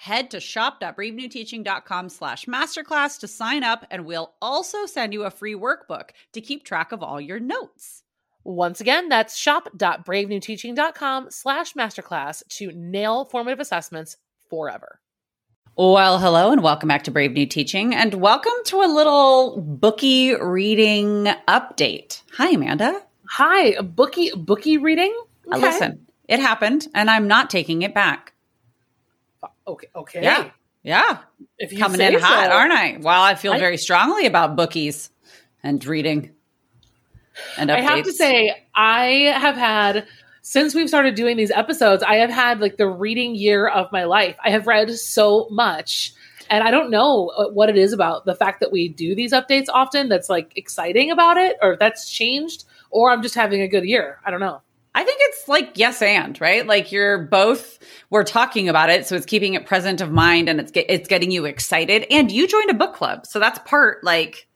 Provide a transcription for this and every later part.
Head to shop.bravenewteaching.com slash masterclass to sign up, and we'll also send you a free workbook to keep track of all your notes. Once again, that's shop.bravenewteaching.com slash masterclass to nail formative assessments forever. Well, hello and welcome back to Brave New Teaching and welcome to a little bookie reading update. Hi, Amanda. Hi, a bookie bookie reading? Uh, listen, it happened and I'm not taking it back. Okay, okay. Yeah. Yeah. If you Coming in hot, so. aren't I? Well, I feel I- very strongly about bookies and reading and updates. I have to say, I have had since we've started doing these episodes, I have had like the reading year of my life. I have read so much. And I don't know uh, what it is about the fact that we do these updates often that's like exciting about it or if that's changed or I'm just having a good year. I don't know. I think it's like yes and right. Like you're both. We're talking about it, so it's keeping it present of mind, and it's get, it's getting you excited. And you joined a book club, so that's part like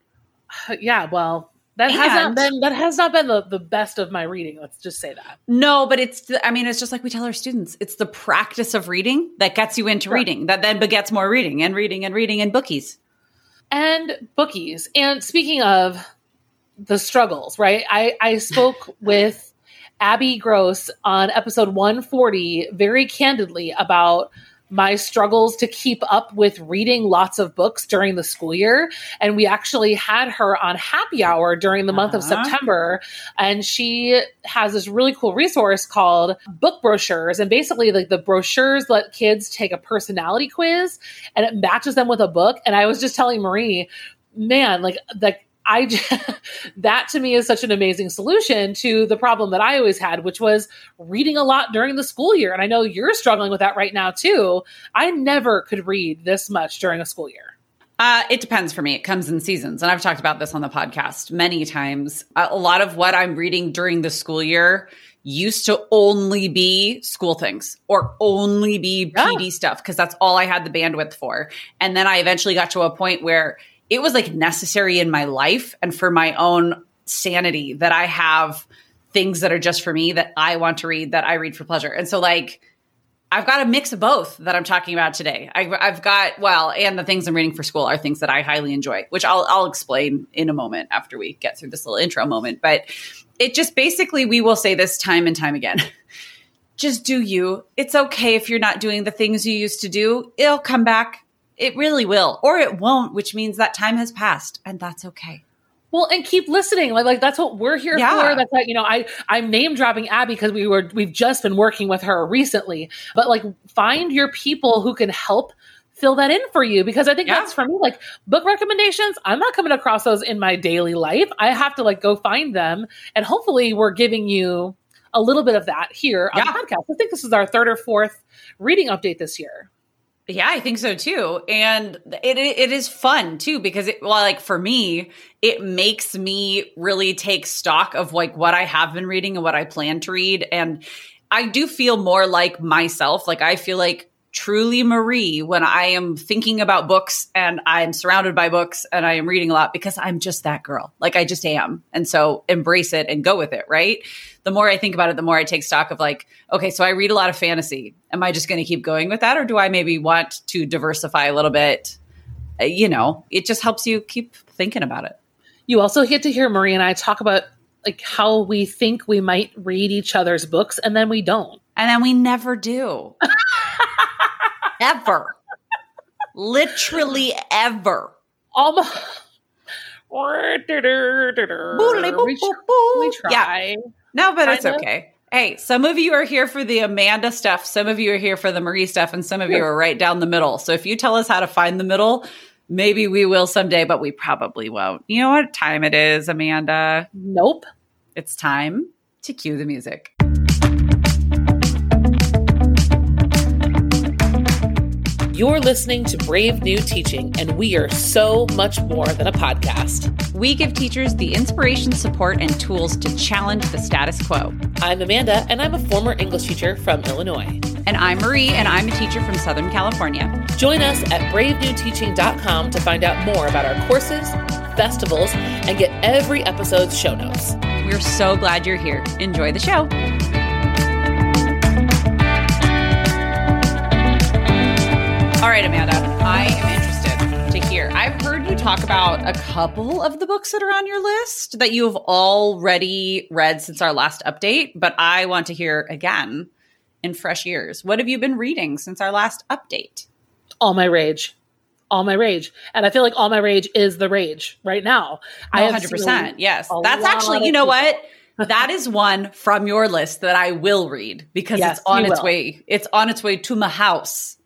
Yeah, well, that has not been that has not been the, the best of my reading. Let's just say that. no, but it's. The, I mean, it's just like we tell our students. It's the practice of reading that gets you into reading, that then begets more reading and reading and reading and bookies. and bookies. And speaking of the struggles, right? I, I spoke with Abby Gross on episode 140 very candidly about my struggles to keep up with reading lots of books during the school year. And we actually had her on happy hour during the month of Uh-huh. September. And she has this really cool resource called book brochures. And basically, like the brochures let kids take a personality quiz and it matches them with a book. And I was just telling Marie, man, like, like, I that to me is such an amazing solution to the problem that I always had, which was reading a lot during the school year. And I know you're struggling with that right now too. I never could read this much during a school year. Uh, it depends for me. It comes in seasons. And I've talked about this on the podcast many times. A lot of what I'm reading during the school year used to only be school things or only be Yeah. PD stuff because that's all I had the bandwidth for. And then I eventually got to a point where it was like necessary in my life and for my own sanity that I have things that are just for me that I want to read that I read for pleasure. And so like I've got a mix of both that I'm talking about today. I've, I've got well, and the things I'm reading for school are things that I highly enjoy, which I'll I'll explain in a moment after we get through this little intro moment. But it just basically we will say this time and time again. Just do you. It's okay if you're not doing the things you used to do. It'll come back. It really will, or it won't, which means that time has passed, and that's okay. Well, and keep listening. Like, like that's what we're here Yeah. for. That's like, you know, I I'm name dropping Abby because we were we've just been working with her recently. But like, find your people who can help fill that in for you because I think Yeah. that's for me. Like book recommendations, I'm not coming across those in my daily life. I have to like go find them, and hopefully, we're giving you a little bit of that here on Yeah. the podcast. I think this is our third or fourth reading update this year. Yeah, I think so too. And it it is fun too because it well like for me, it makes me really take stock of like what I have been reading and what I plan to read and I do feel more like myself. Like I feel like truly Marie when I am thinking about books and I'm surrounded by books and I am reading a lot because I'm just that girl. Like I just am. And so embrace it and go with it, right? The more I think about it, the more I take stock of like, okay, so I read a lot of fantasy. Am I just going to keep going with that or do I maybe want to diversify a little bit? Uh, You know, it just helps you keep thinking about it. You also get to hear Marie and I talk about like how we think we might read each other's books and then we don't. And then we never do. ever. Literally ever. Um, Almost. we, Boodly we boo boo. Yeah. No, but it's okay. Hey, some of you are here for the Amanda stuff, some of you are here for the Marie stuff, and some of you are right down the middle. So if you tell us how to find the middle, maybe we will someday, but we probably won't. You know what time it is, Amanda? Nope. It's time to cue the music. You're listening to Brave New Teaching, and we are so much more than a podcast. We give teachers the inspiration, support, and tools to challenge the status quo. I'm Amanda, and I'm a former English teacher from Illinois. And I'm Marie, and I'm a teacher from Southern California. Join us at bravenewteaching.com to find out more about our courses, festivals, and get every episode's show notes. We're so glad you're here. Enjoy the show. All right, Amanda, I am interested to hear. I've heard you talk about a couple of the books that are on your list that you have already read since our last update, but I want to hear again in fresh ears. What have you been reading since our last update? All My Rage. All My Rage. And I feel like All My Rage is the rage right now. I 100%. Yes. That's actually, you know what? that is one from your list that I will read because yes, it's on its will. way. It's on its way to my house.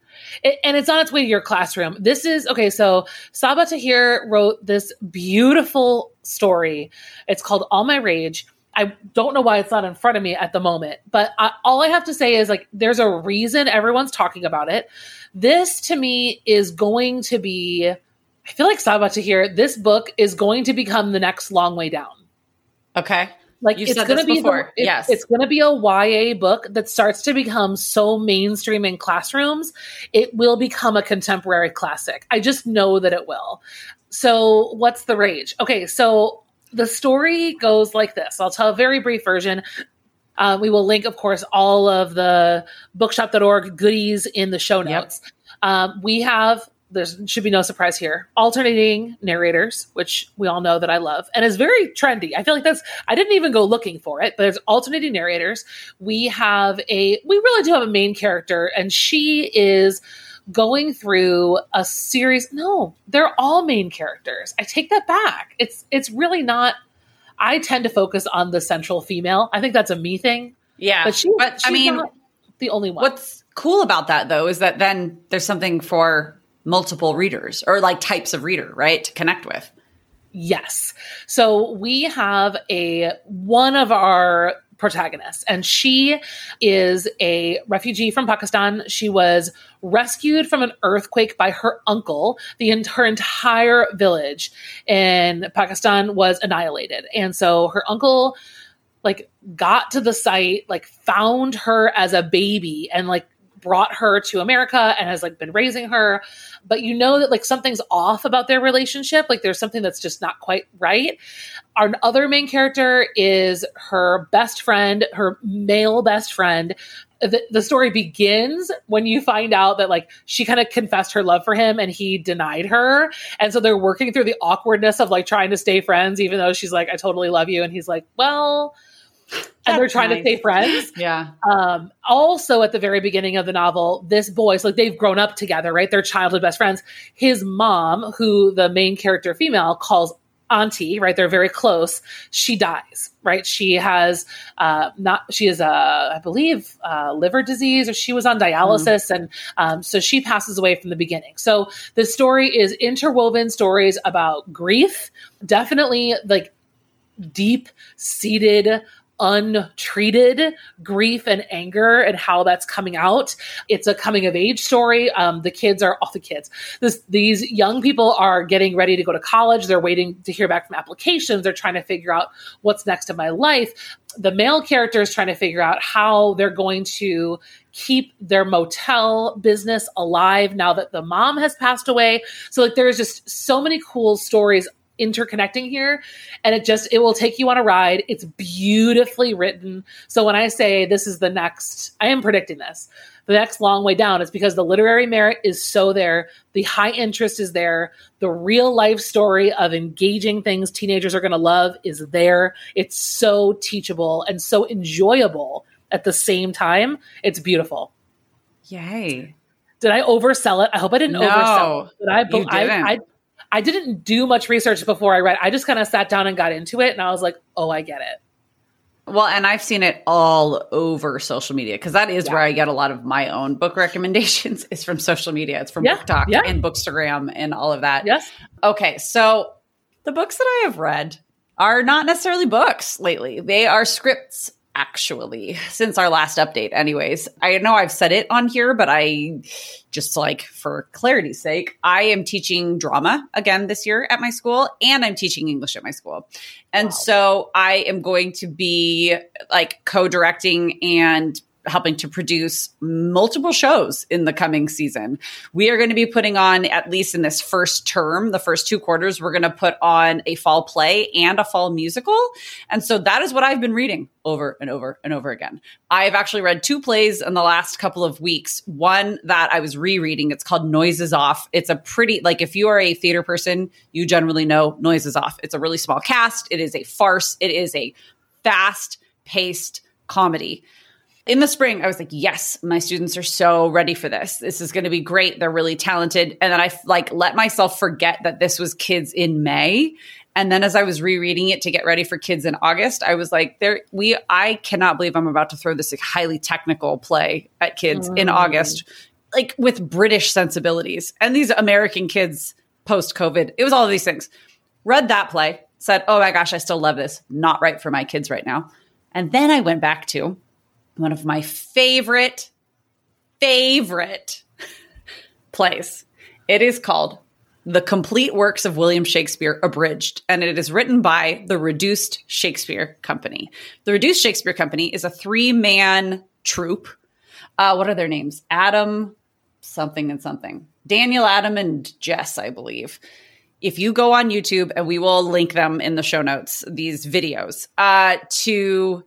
It, and it's on its way to your classroom. This is okay. So Sabaa Tahir wrote this beautiful story. It's called All My Rage. I don't know why it's not in front of me at the moment, but I, all I have to say is like, there's a reason everyone's talking about it. This to me is going to be, I feel like Sabaa Tahir, this book is going to become the next long way down. Okay. Like You've it's going to be before. The, it, yes, it's going to be a YA book that starts to become so mainstream in classrooms. It will become a contemporary classic. I just know that it will. So, what's the rage? Okay, so the story goes like this. I'll tell a very brief version. Uh, we will link, of course, all of the bookshop.org goodies in the show notes. Yep. Um, we have there should be no surprise here. Alternating narrators, which we all know that I love, and is very trendy. I feel like that's I didn't even go looking for it, but there's alternating narrators. We have a we really do have a main character, and she is going through a series. No, they're all main characters. I take that back. It's it's really not. I tend to focus on the central female. I think that's a me thing. Yeah, but she. But I mean, the only one. What's cool about that though is that then there's something for multiple readers or like types of reader, right? To connect with. Yes. So we have a one of our protagonists and she is a refugee from Pakistan. She was rescued from an earthquake by her uncle. The her entire village in Pakistan was annihilated. And so her uncle like got to the site, like found her as a baby and like brought her to America and has like been raising her. But you know that like something's off about their relationship. Like there's something that's just not quite right. Our other main character is her best friend, her male best friend. The, the story begins when you find out that like she kind of confessed her love for him and he denied her. And so they're working through the awkwardness of like trying to stay friends, even though she's like, I totally love you. And he's like, well, and they're trying nice. to stay friends. Yeah. Um, also, at the very beginning of the novel, this boy, so like they've grown up together, right? They're childhood best friends. His mom, who the main character female calls auntie, right? They're very close. She dies, right? She has uh, not. She is a, I believe, uh, liver disease, or she was on dialysis, mm. and um, so she passes away from the beginning. So the story is interwoven stories about grief, definitely like deep seated untreated grief and anger and how that's coming out. It's a coming of age story. Um, the kids are all the kids. This, these young people are getting ready to go to college. They're waiting to hear back from applications. They're trying to figure out what's next in my life. The male character is trying to figure out how they're going to keep their motel business alive now that the mom has passed away. So like there's just so many cool stories interconnecting here and it just it will take you on a ride. It's beautifully written. So when i say this is the next i am predicting this the next long way down is because the literary merit is so there. The high interest is there. The real life story of engaging things teenagers are going to love is there. It's so teachable and so enjoyable at the same time. It's beautiful. Yay. Did I oversell it? I hope I didn't no, oversell it. Did I, you didn't. I, I, I didn't do much research before I read. I just kind of sat down and got into it and I was like, "Oh, I get it." Well, and I've seen it all over social media because that is yeah. where I get a lot of my own book recommendations is from social media. It's from yeah. BookTok yeah. and Bookstagram and all of that. Yes. Okay, so the books that I have read are not necessarily books lately. They are scripts actually, since our last update. Anyways, I know I've said it on here, but I just like for clarity's sake, I am teaching drama again this year at my school and I'm teaching English at my school. And wow. so I am going to be like co directing and helping to produce multiple shows in the coming season. We are going to be putting on, at least in this first term, the first two quarters, we're going to put on a fall play and a fall musical. And so that is what I've been reading over and over and over again. I've actually read two plays in the last couple of weeks. One that I was rereading, it's called Noises Off. It's a pretty, like, if you are a theater person, you generally know Noises Off. It's a really small cast, it is a farce, it is a fast paced comedy in the spring, I was like, yes, my students are so ready for this. This is going to be great. They're really talented. And then I like let myself forget that this was kids in May. And then as I was rereading it to get ready for kids in August, I was like, there, we, I cannot believe I'm about to throw this like, highly technical play at kids mm. in August, like with British sensibilities. And these American kids post COVID, it was all of these things. Read that play, said, oh my gosh, I still love this. Not right for my kids right now. And then I went back to one of my favorite, favorite plays. It is called The Complete Works of William Shakespeare Abridged, and it is written by the Reduced Shakespeare Company. The Reduced Shakespeare Company is a three man troupe. Uh, what are their names? Adam, something, and something. Daniel, Adam, and Jess, I believe. If you go on YouTube, and we will link them in the show notes, these videos, uh, to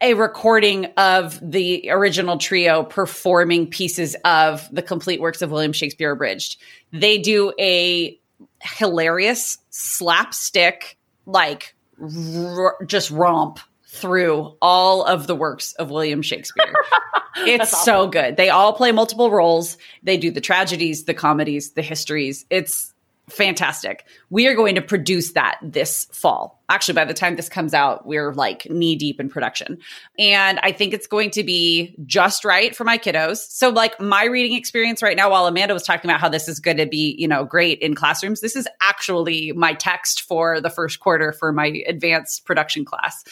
a recording of the original trio performing pieces of the complete works of William Shakespeare abridged. They do a hilarious slapstick, like r- just romp through all of the works of William Shakespeare. it's awesome. so good. They all play multiple roles. They do the tragedies, the comedies, the histories. It's fantastic. We are going to produce that this fall. Actually, by the time this comes out, we're like knee deep in production. And I think it's going to be just right for my kiddos. So, like, my reading experience right now, while Amanda was talking about how this is going to be, you know, great in classrooms, this is actually my text for the first quarter for my advanced production class.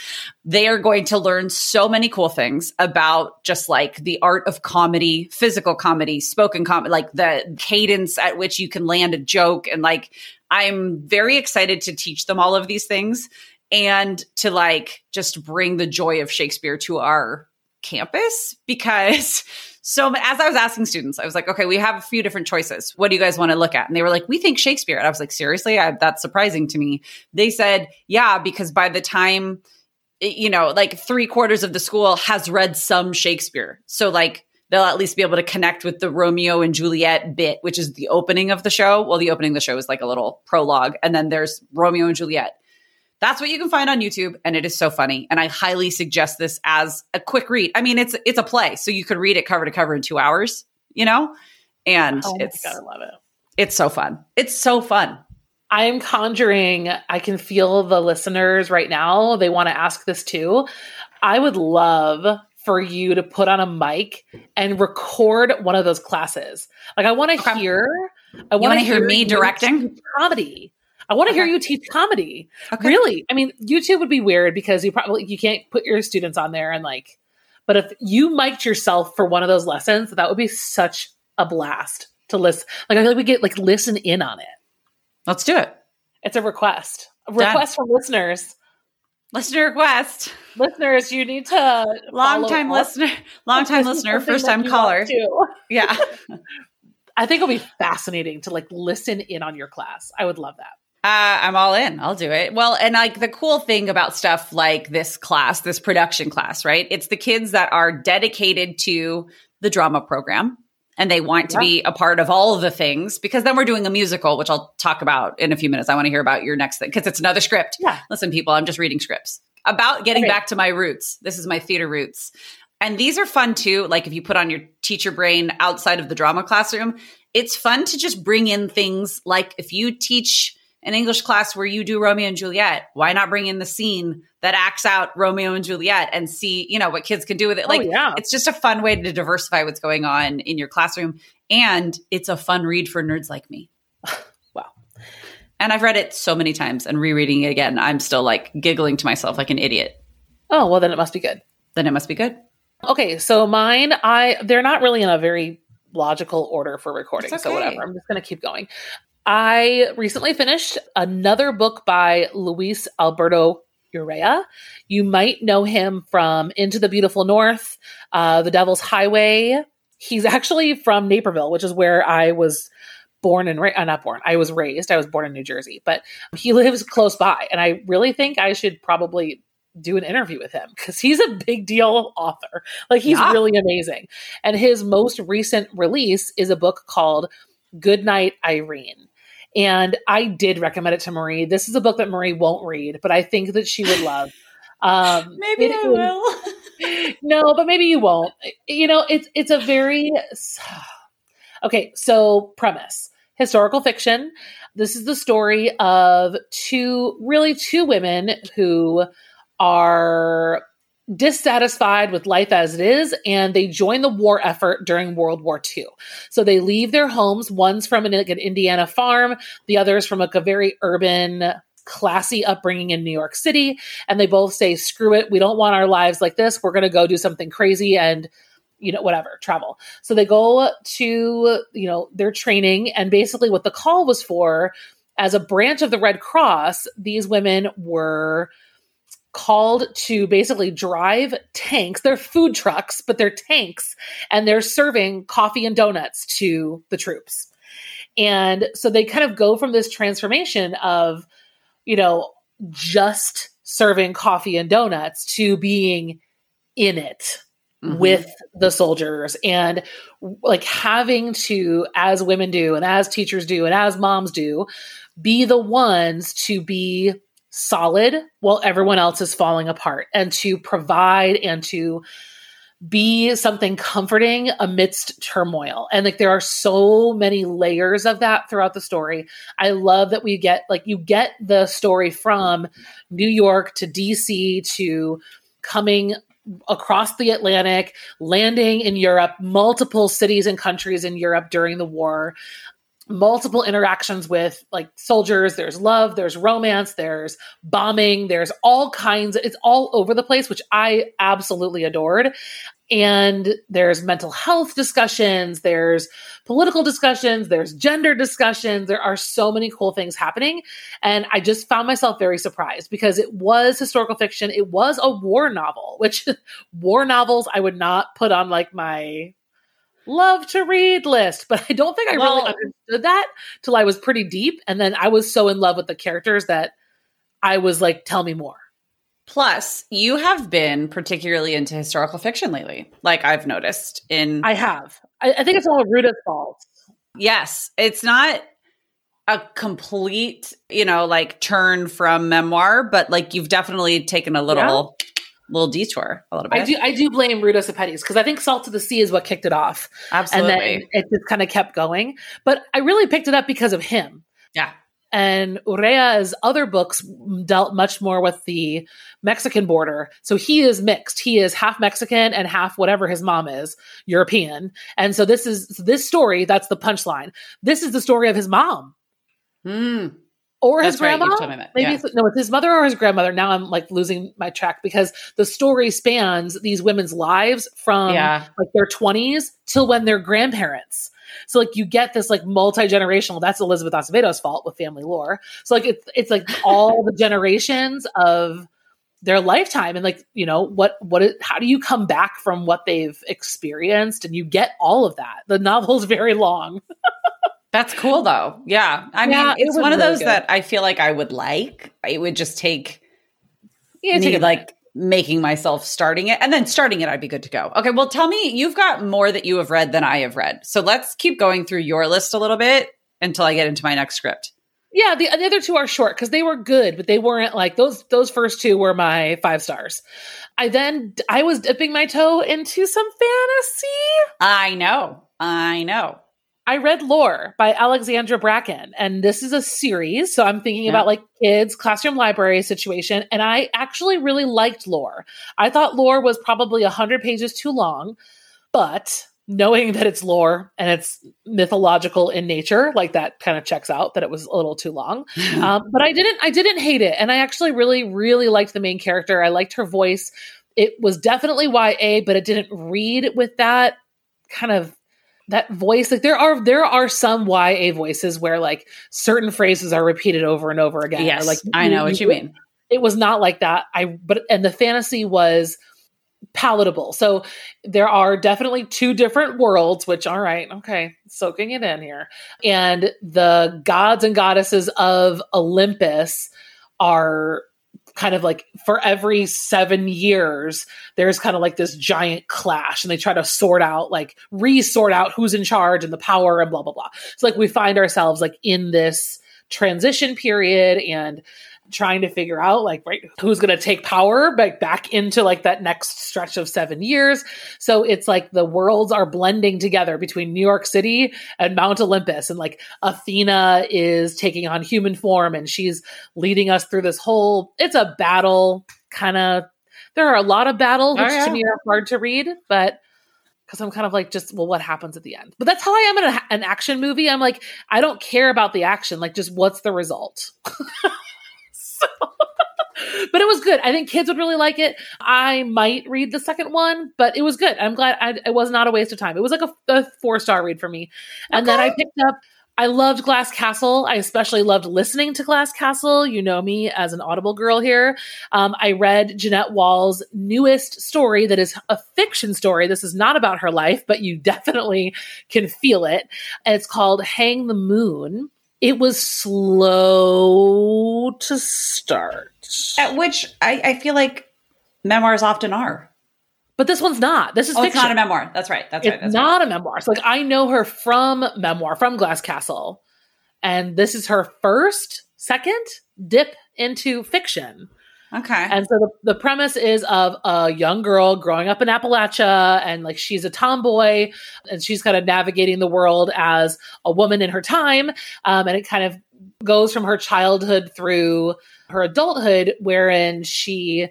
They are going to learn so many cool things about just like the art of comedy, physical comedy, spoken comedy, like the cadence at which you can land a joke and like I'm very excited to teach them all of these things and to like just bring the joy of Shakespeare to our campus because so as I was asking students, I was like, okay, we have a few different choices. What do you guys want to look at? And they were like, we think Shakespeare. And I was like, seriously? I, that's surprising to me. They said, yeah, because by the time, you know, like three quarters of the school has read some Shakespeare. So like they'll at least be able to connect with the Romeo and Juliet bit, which is the opening of the show. Well, the opening of the show is like a little prologue, and then there's Romeo and Juliet. That's what you can find on YouTube, and it is so funny. And I highly suggest this as a quick read. I mean, it's it's a play, so you could read it cover to cover in two hours, you know. And oh it's God, I love it. It's so fun. It's so fun. I am conjuring. I can feel the listeners right now. They want to ask this too. I would love for you to put on a mic and record one of those classes. Like I want to hear I want to hear, me directing comedy. I want to okay. hear you teach comedy. Okay. Really. I mean, YouTube would be weird because you probably you can't put your students on there and like but if you mic'd yourself for one of those lessons, that would be such a blast to listen. Like I feel like we get like listen in on it. Let's do it. It's a request. A request Done. from listeners. Listener request. Listeners, you need to long time listener, long time listener, first time caller. Yeah. I think it'll be fascinating to like listen in on your class. I would love that. Uh, I'm all in. I'll do it. Well, and like the cool thing about stuff like this class, this production class, right? It's the kids that are dedicated to the drama program and they want to yeah. be a part of all of the things because then we're doing a musical, which I'll talk about in a few minutes. I want to hear about your next thing because it's another script. Yeah. Listen, people, I'm just reading scripts about getting okay. back to my roots. This is my theater roots. And these are fun too. Like if you put on your teacher brain outside of the drama classroom, it's fun to just bring in things like if you teach an English class where you do Romeo and Juliet, why not bring in the scene that acts out Romeo and Juliet and see, you know, what kids can do with it? Oh, like, yeah. it's just a fun way to diversify what's going on in your classroom. And it's a fun read for nerds like me. wow. And I've read it so many times and rereading it again, I'm still like giggling to myself like an idiot. Oh, well, then it must be good. Then it must be good. Okay, so mine, I they're not really in a very logical order for recording, It's so whatever. I'm just going to keep going. I recently finished another book by Luis Alberto Urrea. You might know him from Into the Beautiful North, uh, The Devil's Highway. He's actually from Naperville, which is where I was born and ra- uh, not born. I was raised. I was born in New Jersey, but he lives close by, and I really think I should probably do an interview with him because he's a big deal author. Like he's Yeah. really amazing. And his most recent release is a book called Good Night Irene. And I did recommend it to Marie. This is a book that Marie won't read, but I think that she would love. Um, Maybe I will. no, but maybe you won't. You know, it's it's a very okay. So premise: historical fiction. This is the story of two, really two women who are dissatisfied with life as it is, and they join the war effort during World War II. So they leave their homes. One's from an, like an Indiana farm, the other is from like a very urban classy upbringing in New York City and they both say screw it we don't want our lives like this we're going to go do something crazy and you know whatever travel so they go to you know their training and basically what the call was for as a branch of the red cross these women were called to basically drive tanks they're food trucks but they're tanks and they're serving coffee and donuts to the troops and so they kind of go from this transformation of you know, just serving coffee and donuts to being in it Mhm. with the soldiers and like having to, as women do, and as teachers do, and as moms do, be the ones to be solid while everyone else is falling apart and to provide and to be something comforting amidst turmoil. And like there are so many layers of that throughout the story. I love that we get like you get the story from New York to DC to coming across the Atlantic, landing in Europe, multiple cities and countries in Europe during the war, multiple interactions with like soldiers, there's love, there's romance, there's bombing, there's all kinds it's all over the place which I absolutely adored. And there's mental health discussions, there's political discussions, there's gender discussions. There are so many cool things happening. And I just found myself very surprised because it was historical fiction. It was a war novel, which war novels I would not put on like my love to read list. But I don't think I Well- really understood that till I was pretty deep. And then I was so in love with the characters that I was like, tell me more. Plus, you have been particularly into historical fiction lately, like I've noticed in I have. I, I think it's all Ruta's fault. Yes, it's not a complete, you know, like turn from memoir, but like you've definitely taken a little little detour a little bit. I do I do blame Ruta Sepetys because I think Salt of the Sea is what kicked it off. Absolutely. And then it just kind of kept going. But I really picked it up because of him. yeah. And Urrea's other books dealt much more with the Mexican border. So he is mixed. He is half Mexican and half whatever his mom is, European. And so this is this story, that's the punchline. This is the story of his mom Mm. Or his That's right, grandma. me Maybe yeah. it's, no, it's his mother or his grandmother. Now I'm like losing my track because the story spans these women's lives from Yeah. like their 20s till when they're grandparents. So like you get this like multi generational. That's Elizabeth Acevedo's fault with family lore. So like it's it's like all the generations of their lifetime and like you know what what it, how do you come back from what they've experienced and you get all of that. The novel's very long. That's cool though. Yeah. I mean, Yeah, it it's was one of those good. that I feel like I would like. It would just take Yeah, me take like making myself starting it and then starting it I'd be good to go. Okay, well tell me you've got more that you have read than I have read. So let's keep going through your list a little bit until I get into my next script. Yeah, the, the other two are short because they were good, but they weren't like those. Those first two were my five stars. I then I was dipping my toe into some fantasy. I know. I know. I read Lore by Alexandra Bracken, and this is a series. So I'm thinking Yeah. about like kids classroom library situation, and I actually really liked Lore. I thought Lore was probably hundred pages too long, but knowing that it's lore and it's mythological in nature, like that kind of checks out that it was a little too long. um, but I didn't, I didn't hate it, and I actually really, really liked the main character. I liked her voice. It was definitely YA, but it didn't read with that kind of that voice like there are there are some YA voices where like certain phrases are repeated over and over again. Yes, like I know what you mean. It was not like that. I but and the fantasy was palatable. So there are definitely two different worlds, which all right, okay, soaking it in here. And the gods and goddesses of Olympus are kind of like for every seven years, there's kind of like this giant clash and they try to sort out, like re sort out who's in charge and the power and blah, blah, blah. So, like, we find ourselves like in this transition period and trying to figure out like right who's going to take power back back into like that next stretch of 7 years so it's like the worlds are blending together between New York City and Mount Olympus and like Athena is taking on human form and she's leading us through this whole it's a battle kind of there are a lot of battles which oh, yeah. to me are hard to read but because I'm kind of like, just, well, what happens at the end? But that's how I am in a, an action movie. I'm like, I don't care about the action. Like, just what's the result? but it was good. I think kids would really like it. I might read the second one, but it was good. I'm glad I, it was not a waste of time. It was like a, a four star read for me. And okay. then I picked up. I loved Glass Castle. I especially loved listening to Glass Castle. You know me as an Audible girl here. Um, I read Jeannette Walls' newest story that is a fiction story. This is not about her life, but you definitely can feel it. And it's called Hang the Moon it was slow to start. At which I, I feel like memoirs often are. But this one's not. This is oh, fiction. it's not a memoir. That's right. That's it's right. That's not right. a memoir. So like I know her from memoir, from Glass Castle. And this is her first, second dip into fiction. Okay. And so the, the premise is of a young girl growing up in Appalachia and like she's a tomboy and she's kind of navigating the world as a woman in her time. Um, and it kind of goes from her childhood through her adulthood, wherein she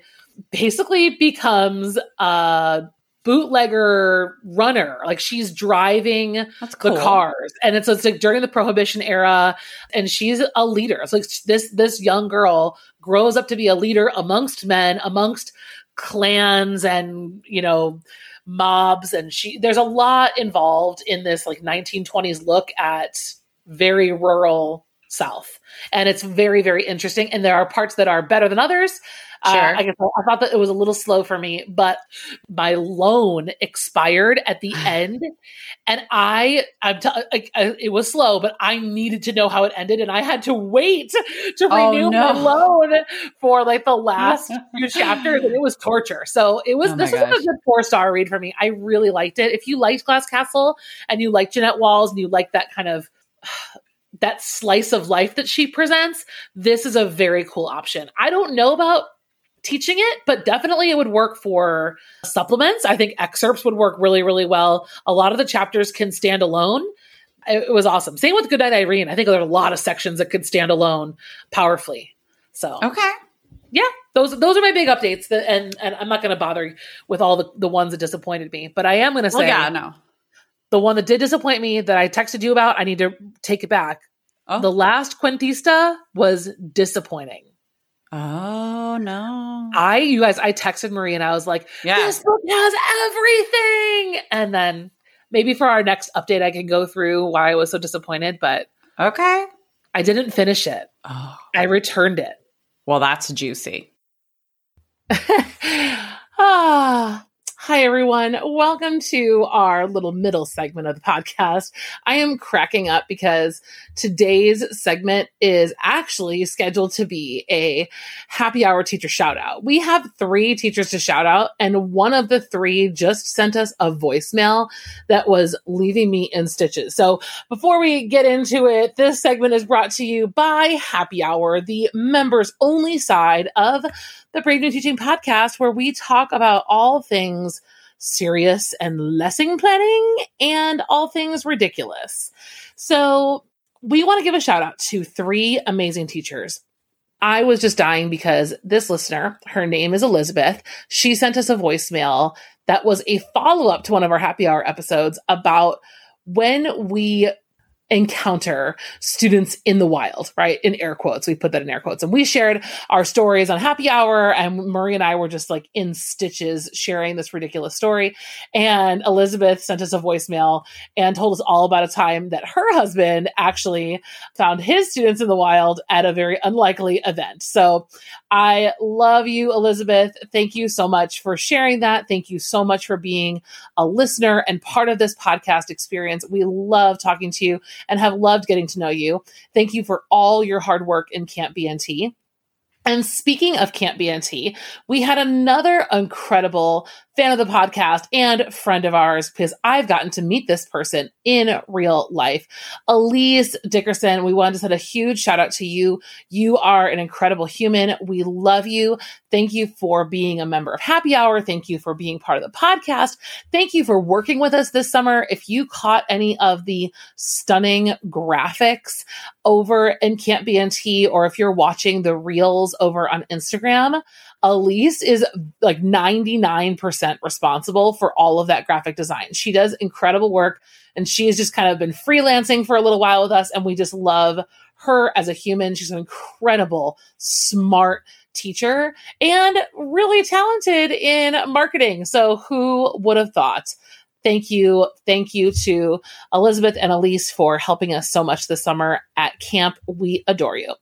basically becomes a bootlegger runner. Like she's driving cool. the cars, and it's, it's like during the Prohibition era, and she's a leader. It's like this this young girl grows up to be a leader amongst men, amongst clans, and you know mobs and she there's a lot involved in this like 1920s look at very rural south and it's very very interesting and there are parts that are better than others uh, sure. Uh, I guess I thought that it was a little slow for me, but my loan expired at the end, and I, I'm t- I, I, it was slow, but I needed to know how it ended, and I had to wait to oh, renew no. my loan for like the last few chapters, and it was torture. So it was. Oh this was a good four star read for me. I really liked it. If you liked Glass Castle and you like jeannette Walls and you like that kind of that slice of life that she presents, this is a very cool option. I don't know about teaching it, but definitely it would work for supplements. I think excerpts would work really, really well. A lot of the chapters can stand alone. It, was awesome. Same with Goodnight Irene. I think there are a lot of sections that could stand alone powerfully. So okay, yeah, those those are my big updates. That, and and I'm not going to bother with all the the ones that disappointed me, but I am going to say, well, yeah, no, the one that did disappoint me that I texted you about, I need to take it back. Oh. The last Cuentista was disappointing. Oh no. I you guys I texted Marie and I was like, yeah. this book has everything. And then maybe for our next update I can go through why I was so disappointed, but Okay. I didn't finish it. Oh. I returned it. Well, that's juicy. ah, Hi, everyone. Welcome to our little middle segment of the podcast. I am cracking up because today's segment is actually scheduled to be a happy hour teacher shout out. We have three teachers to shout out, and one of the three just sent us a voicemail that was leaving me in stitches. So before we get into it, this segment is brought to you by Happy Hour, the members only side of the Brave New Teaching podcast, where we talk about all things serious and lesson planning and all things ridiculous. So, we want to give a shout out to three amazing teachers. I was just dying because this listener, her name is Elizabeth, she sent us a voicemail that was a follow up to one of our happy hour episodes about when we encounter students in the wild, right? In air quotes. We put that in air quotes. And we shared our stories on happy hour and Marie and I were just like in stitches sharing this ridiculous story. And Elizabeth sent us a voicemail and told us all about a time that her husband actually found his students in the wild at a very unlikely event. So I love you, Elizabeth. Thank you so much for sharing that. Thank you so much for being a listener and part of this podcast experience. We love talking to you and have loved getting to know you. Thank you for all your hard work in Camp BNT. And speaking of Camp BNT, we had another incredible fan of the podcast and friend of ours because I've gotten to meet this person in real life. Elise Dickerson, we wanted to send a huge shout out to you. You are an incredible human. We love you. Thank you for being a member of Happy Hour. Thank you for being part of the podcast. Thank you for working with us this summer. If you caught any of the stunning graphics over in Camp BNT, or if you're watching the reels over on Instagram, Elise is like 99% responsible for all of that graphic design. She does incredible work and she has just kind of been freelancing for a little while with us and we just love her as a human. She's an incredible, smart teacher and really talented in marketing. So who would have thought? Thank you. Thank you to Elizabeth and Elise for helping us so much this summer at camp. We adore you.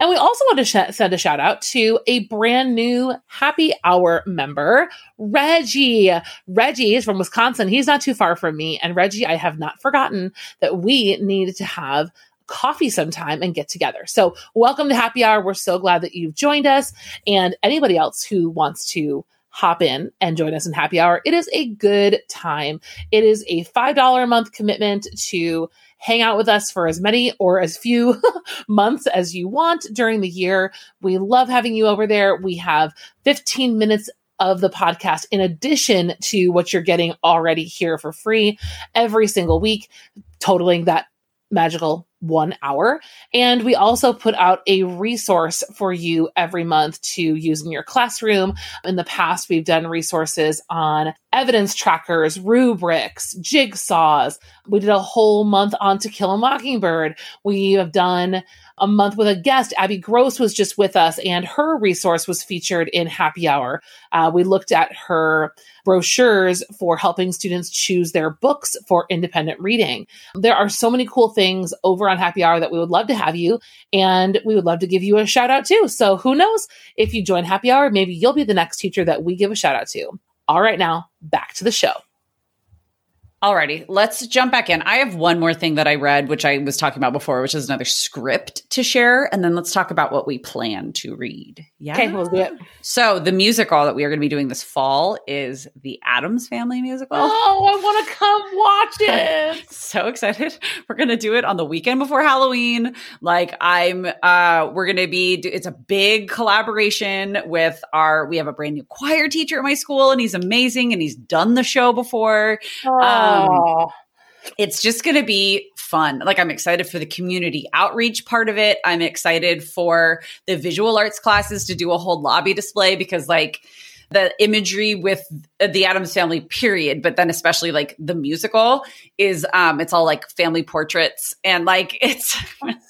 And we also want to sh- send a shout out to a brand new happy hour member, Reggie. Reggie is from Wisconsin. He's not too far from me. And Reggie, I have not forgotten that we need to have coffee sometime and get together. So, welcome to Happy Hour. We're so glad that you've joined us. And anybody else who wants to hop in and join us in Happy Hour, it is a good time. It is a $5 a month commitment to hang out with us for as many or as few months as you want during the year. We love having you over there. We have 15 minutes of the podcast in addition to what you're getting already here for free every single week, totaling that magical one hour. And we also put out a resource for you every month to use in your classroom. In the past, we've done resources on evidence trackers, rubrics, jigsaws. We did a whole month on To Kill a Mockingbird. We have done a month with a guest. Abby Gross was just with us, and her resource was featured in Happy Hour. Uh, we looked at her brochures for helping students choose their books for independent reading. There are so many cool things over on Happy Hour that we would love to have you, and we would love to give you a shout out too. So who knows? If you join Happy Hour, maybe you'll be the next teacher that we give a shout out to. All right, now back to the show. Alrighty, let's jump back in. I have one more thing that I read, which I was talking about before, which is another script to share, and then let's talk about what we plan to read. Yeah, okay, we'll do it. So the musical that we are going to be doing this fall is the Addams Family musical. Oh, I want to come watch it! so excited! We're going to do it on the weekend before Halloween. Like I'm, uh, we're going to be. It's a big collaboration with our. We have a brand new choir teacher at my school, and he's amazing, and he's done the show before. Oh. Um, um, it's just going to be fun. Like I'm excited for the community outreach part of it. I'm excited for the visual arts classes to do a whole lobby display because like the imagery with the Addams family period, but then especially like the musical is um it's all like family portraits and like it's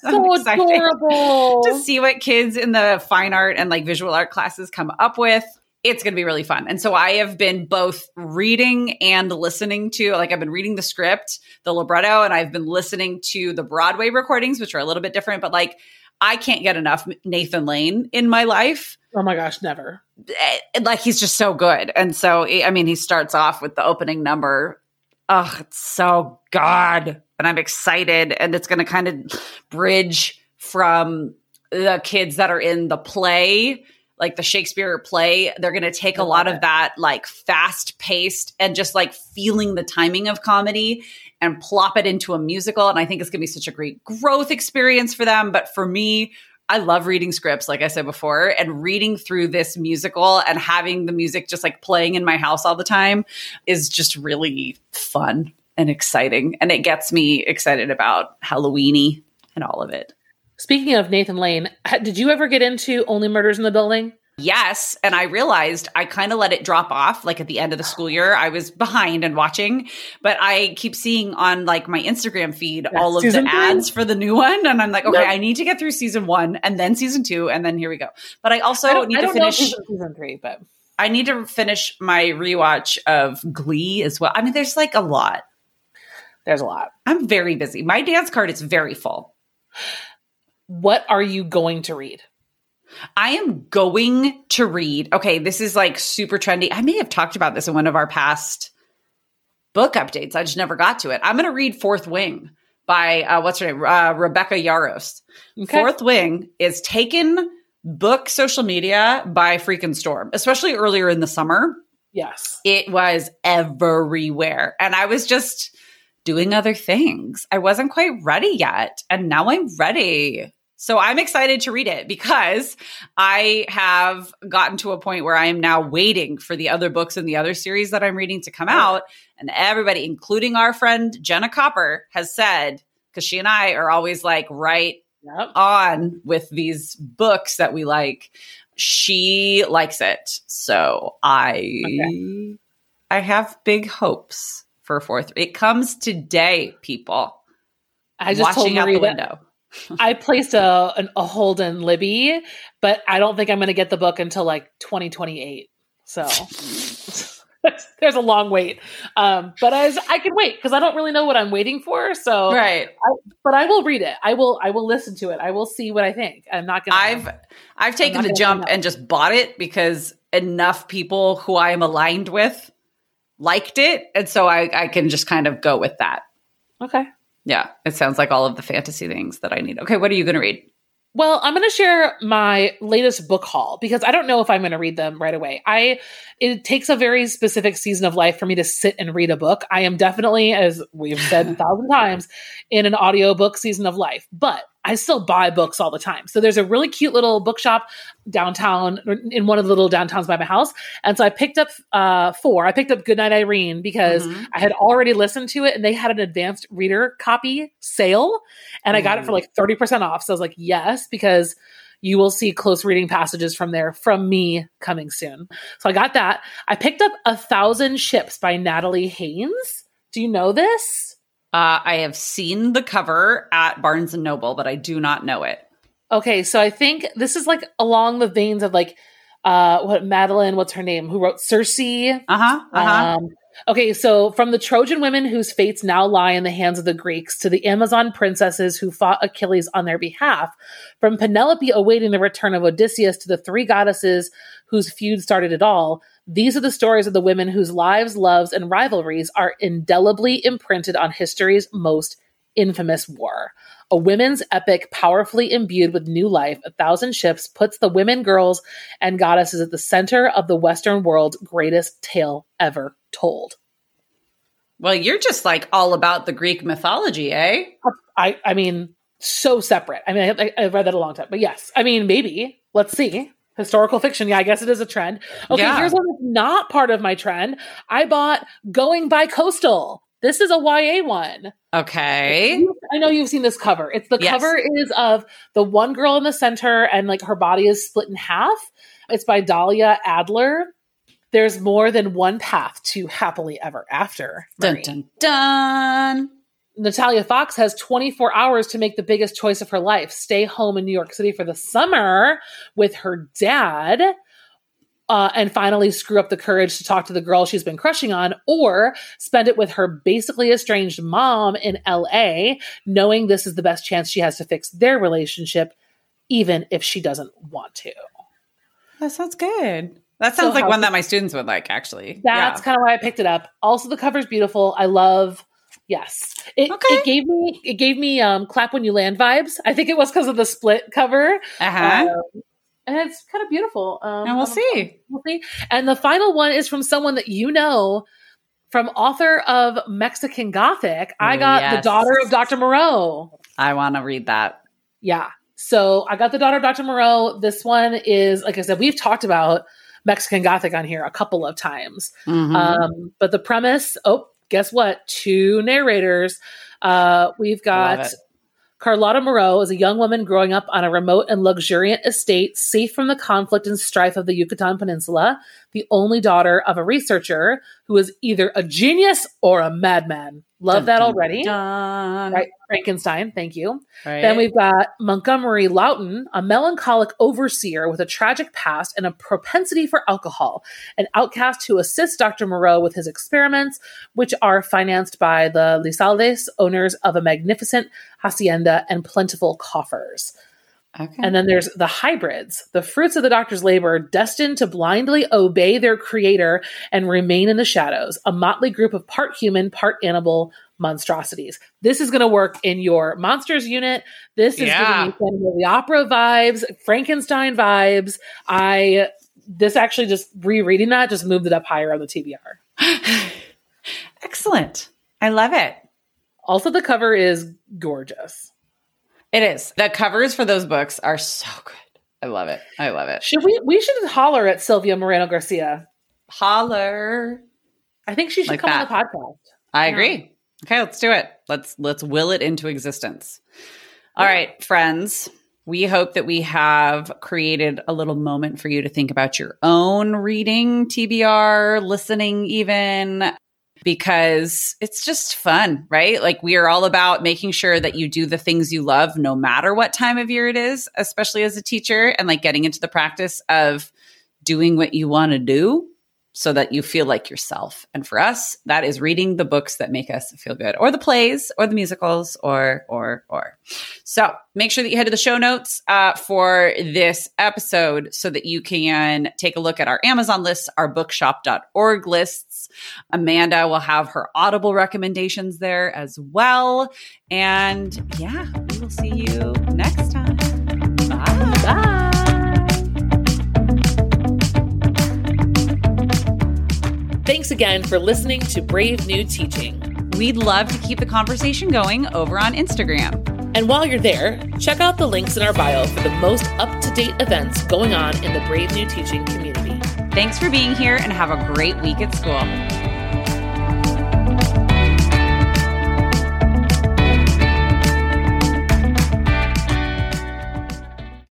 so adorable to see what kids in the fine art and like visual art classes come up with it's going to be really fun. And so I have been both reading and listening to, like, I've been reading the script, the libretto, and I've been listening to the Broadway recordings, which are a little bit different, but like, I can't get enough Nathan Lane in my life. Oh my gosh, never. Eh, like, he's just so good. And so, I mean, he starts off with the opening number. Oh, it's so God. And I'm excited. And it's going to kind of bridge from the kids that are in the play like the Shakespeare play, they're going to take a lot of that like fast paced and just like feeling the timing of comedy and plop it into a musical. And I think it's going to be such a great growth experience for them. But for me, I love reading scripts, like I said before, and reading through this musical and having the music just like playing in my house all the time is just really fun and exciting. And it gets me excited about Halloweeny and all of it. Speaking of Nathan Lane, did you ever get into Only Murders in the Building? Yes. And I realized I kind of let it drop off like at the end of the school year. I was behind and watching, but I keep seeing on like my Instagram feed all of the ads for the new one. And I'm like, okay, Nope. I need to get through season one and then season two. And then here we go. But I also I don't, need I to finish. season three, but I need to finish my rewatch of Glee as well. I mean, there's like a lot. there's a lot. I'm very busy. My dance card is very full. What are you going to read? I am going to read. Okay, this is like super trendy. I may have talked about this in one of our past book updates. I just never got to it. I'm going to read Fourth Wing by uh, what's her name? Uh, Rebecca Yarros. Okay. Fourth Wing is taken book social media by freaking storm, especially earlier in the summer. Yes. It was everywhere. And I was just doing other things. I wasn't quite ready yet. And now I'm ready. So I'm excited to read it because I have gotten to a point where I am now waiting for the other books in the other series that I'm reading to come oh. out. And everybody, including our friend Jenna Copper, has said, because she and I are always like right Yep. on with these books that we like. She likes it. So I I have big hopes for fourth. It comes today, people. I just told watching out Marie the that window. I placed a an, a hold in Libby, but I don't think I'm going to get the book until like 2028. So there's a long wait. Um, but as I can wait because I don't really know what I'm waiting for. So, Right. but I will read it. I will. I will listen to it. I will see what I think. I'm not going. to I've I've taken the jump and just bought it because enough people who I am aligned with liked it. And so I, I can just kind of go with that. Okay. Yeah. It sounds like all of the fantasy things that I need. Okay, what are you gonna read? Well, I'm going to share my latest book haul because I don't know if I'm going to read them right away. I it takes a very specific season of life for me to sit and read a book. I am definitely as we've said a thousand times in an audiobook season of life, but I still buy books all the time. So there's a really cute little bookshop downtown in one of the little downtowns by my house. And so I picked up uh four. I picked up Goodnight Irene because Mhm. I had already listened to it and they had an advanced reader copy sale and I got it for like 30% off. So I was like, yes, because you will see close reading passages from there from me coming soon. So I got that. I picked up A Thousand Ships by Natalie Haynes. Do you know this? Uh, I have seen the cover at Barnes and Noble, but I do not know it. Okay, so I think this is like along the veins of like uh what Madeline, what's her name, who wrote Circe. Uh huh. Uh huh. Um, okay, so from the Trojan women whose fates now lie in the hands of the Greeks to the Amazon princesses who fought Achilles on their behalf, from Penelope awaiting the return of Odysseus to the three goddesses whose feud started it all, these are the stories of the women whose lives, loves, and rivalries are indelibly imprinted on history's most infamous war. A women's epic powerfully imbued with new life, A Thousand Ships puts the women, girls, and goddesses at the center of the Western world's greatest tale ever told. well, you're just like all about the Greek mythology, eh? I, I mean, so separate. I mean, I, I read that a long time, but yes, I mean, maybe. Let's see. Historical fiction. Yeah, I guess it is a trend. Okay, Yeah. here's one that's not part of my trend. I bought Going Bicoastal. This is a YA one. Okay. I know you've seen this cover. It's the Yes. cover is of the one girl in the center and like her body is split in half. It's by Dahlia Adler. There's more than one path to happily ever after. Dun dun dun. Natalia Fox has 24 hours to make the biggest choice of her life stay home in New York City for the summer with her dad. Uh, and finally, screw up the courage to talk to the girl she's been crushing on, or spend it with her basically estranged mom in LA, knowing this is the best chance she has to fix their relationship, even if she doesn't want to. That sounds good. That So sounds like how- one that my students would like, actually. That's kind of why I picked it up. Also, the cover's beautiful. I love. Yes, it, Okay. it gave me it gave me um, clap when you land vibes. I think it was because of the split cover, Uh huh. Um, and it's kind of beautiful. Um, and we'll um, see. We'll see. And the final one is from someone that you know, from author of Mexican Gothic. I Ooh, got the daughter of Dr. Moreau. I want to read that. Yeah. So I got the daughter of Dr. Moreau. This one is, like I said, we've talked about Mexican Gothic on here a couple of times. Mhm. Um, but the premise, oh, guess what? Two narrators. Uh, we've got. Carlotta Moreau is a young woman growing up on a remote and luxuriant estate, safe from the conflict and strife of the Yucatan Peninsula, the only daughter of a researcher who is either a genius or a madman. Love Dun, that already. dun. Right, Frankenstein, thank you. Right. Then we've got Montgomery Laughton, a melancholic overseer with a tragic past and a propensity for alcohol, an outcast who assists Dr. Moreau with his experiments, which are financed by the Lizaldes, owners of a magnificent hacienda and plentiful coffers. Okay. And then there's the hybrids, the fruits of the doctor's labor, destined to blindly obey their creator and remain in the shadows, a motley group of part human, part animal monstrosities. This is going to work in your monsters unit. This is Yeah. giving of the opera vibes, Frankenstein vibes. I this actually just rereading that just moved it up higher on the TBR. Excellent. I love it. Also, the cover is gorgeous. It is. The covers for those books are so good. I love it. I love it. Should we? We should holler at Silvia Moreno-Garcia. Holler. I think she should Like come that. on the podcast. I Yeah. agree. Okay, let's do it. Let's let's will it into existence. All right, friends. We hope that we have created a little moment for you to think about your own reading, TBR, listening even because it's just fun, right? Like we are all about making sure that you do the things you love no matter what time of year it is, especially as a teacher and like getting into the practice of doing what you want to do so that you feel like yourself. And for us, that is reading the books that make us feel good, or the plays, or the musicals, or or or. So make sure that you head to the show notes uh, for this episode so that you can take a look at our Amazon lists, our bookshop.org lists. Amanda will have her Audible recommendations there as well. And yeah, we will see you next Thanks again for listening to Brave New Teaching. We'd love to keep the conversation going over on Instagram. And while you're there, check out the links in our bio for the most up to date events going on in the Brave New Teaching community. Thanks for being here and have a great week at school.